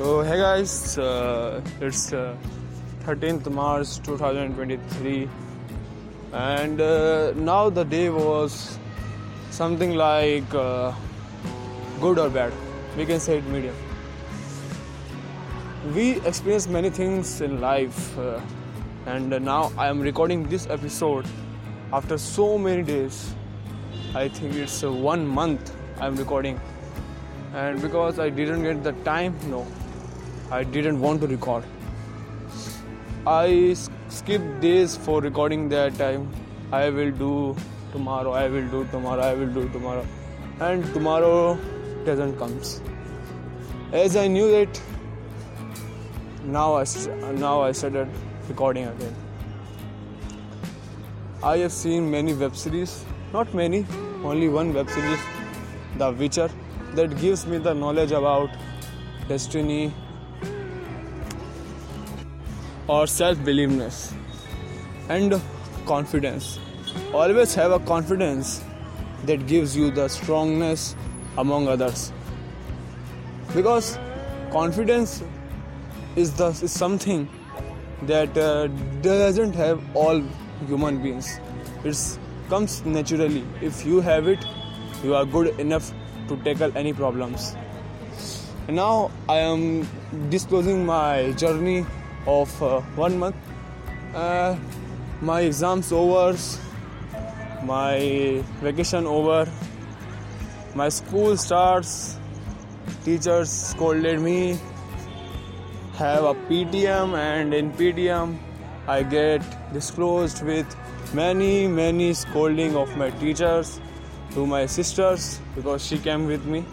So hey guys, uh, it's uh, 13th March 2023, and uh, now the day was something like uh, good or bad. We can say it medium. We experience many things in life, uh, and now I am recording this episode after so many days. I think it's uh, one month I am recording, and because I didn't get the time, no, I didn't want to record. I skipped days for recording that time. I will do tomorrow. I will do tomorrow. I will do tomorrow, and tomorrow doesn't comes. As I knew it, now I now I started recording again. I have seen many web series, not many, only one web series, The Witcher, that gives me the knowledge about destiny or self-believeness and confidence. Always have a confidence that gives you the strongness among others. Because confidence is the is something that uh, doesn't have all human beings. It comes naturally. If you have it, you are good enough to tackle any problems. And now I am disclosing my journey of uh, one month. Uh, my exams over, my vacation over, my school starts. Teachers scolded me. Have a PTM, and in PTM, I get disclosed with many, many scolding of my teachers to my sisters because she came with me,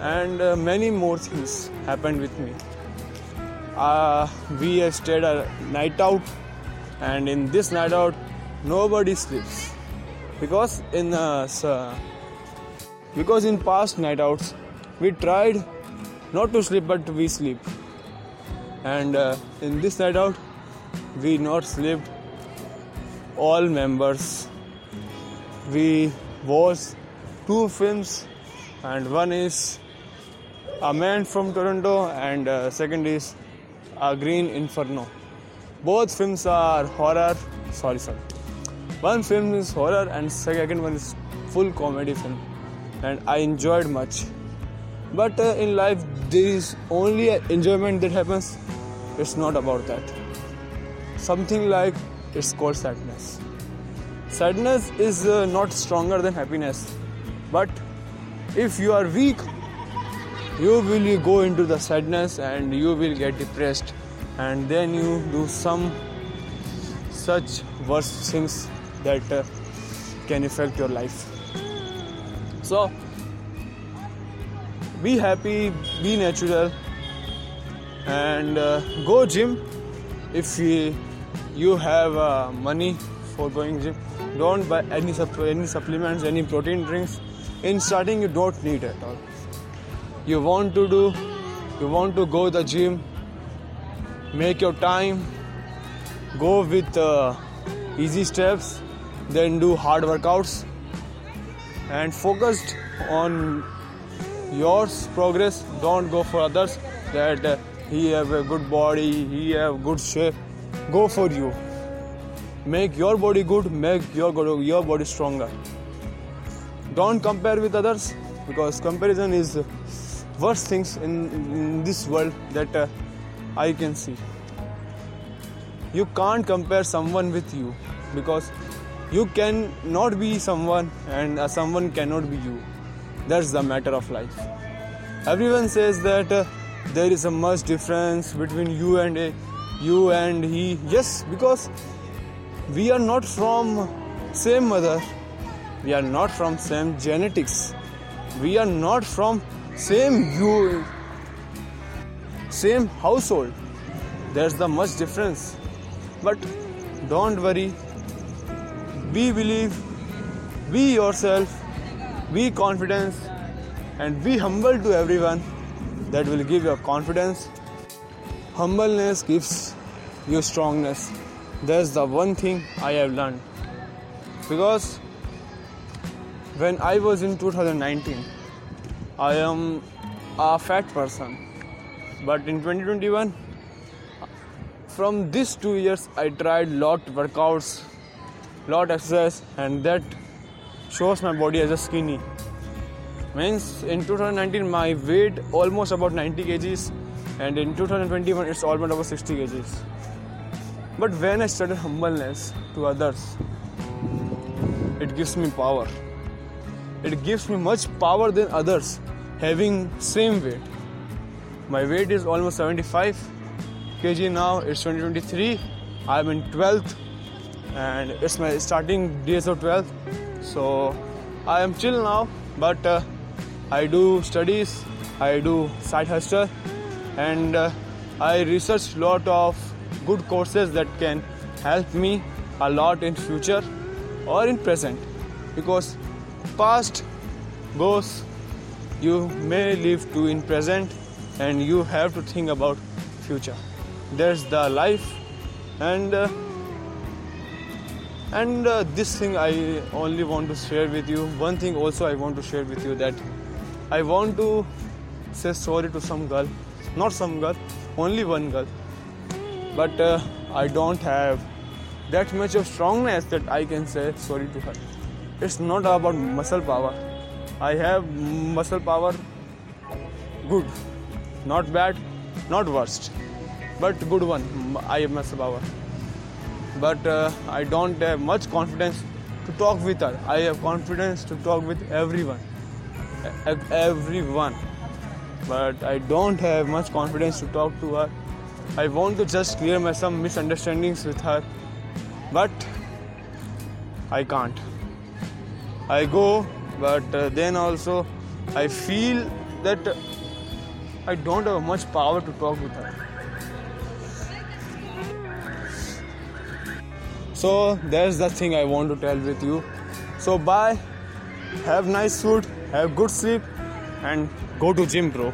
and uh, many more things happened with me uh, we stayed a night out and in this night out nobody sleeps. Because in uh, because in past night outs we tried not to sleep but we sleep. And uh, in this night out we not slept all members we watched two films and one is a man from toronto and uh, second is a Green Inferno. Both films are horror. Sorry, sorry. One film is horror and second one is full comedy film, and I enjoyed much. But uh, in life, there is only enjoyment that happens. It's not about that. Something like it's called sadness. Sadness is uh, not stronger than happiness, but if you are weak you will go into the sadness and you will get depressed. And then you do some such worst things that uh, can affect your life. So be happy be natural and uh, go gym. If you, you have uh, money for going gym don't buy any, any supplements any protein drinks. In starting you don't need at all you want to do you want to go the gym make your time go with uh, easy steps then do hard workouts and focused on yours progress. Don't go for others that uh, he have a good body he have good shape. Go for you. Make your body good make your your body stronger. Don't compare with others because comparison is worst things in, in this world that uh, I can see. You can't compare someone with you because you can not be someone and uh, someone cannot be you. That's the matter of life. Everyone says that uh, there is a much difference between you and uh, you and he. Yes, because we are not from same mother. We are not from same genetics. We are not from same you same household. There's the much difference. But don't worry. Be believe be yourself be confidence and be humble to everyone that will give you confidence. Humbleness gives you strongness. That's the one thing i have learned. Because when i was in 2019 I am a fat person. But in 2021 from these two years i tried lot workouts lot exercise and that shows my body as a skinny. Means in 2019 my weight almost about 90 kgs and in 2021 it's almost about 60 kgs. But when i started humbleness to others it gives me power it gives me much power than others having same weight. My weight is almost 75 kg now it's 2023 i'm in 12th and it's my starting days of 12th so i am chill now but uh, i do studies i do side hustle and uh, i research lot of good courses that can help me a lot in future or in present. Because past goes you may live to in present and you have to think about future. There's the life and uh, and uh, this thing i only want to share with you. One thing also i want to share with you that i want to say sorry to some girl. Not some girl only one girl. But uh, i don't have that much of strongness that i can say sorry to her it's not about muscle power. I have muscle power good not bad not worst but good one. I have muscle power. But uh, i don't have much confidence to talk with her. I have confidence to talk with everyone. Everyone. But i don't have much confidence to talk to her. I want to just clear my some misunderstandings with her. But i can't I go, but uh, then also I feel that I don't have much power to talk with her. So that's the thing I want to tell with you. So bye, have nice food, have good sleep, and go to gym, bro.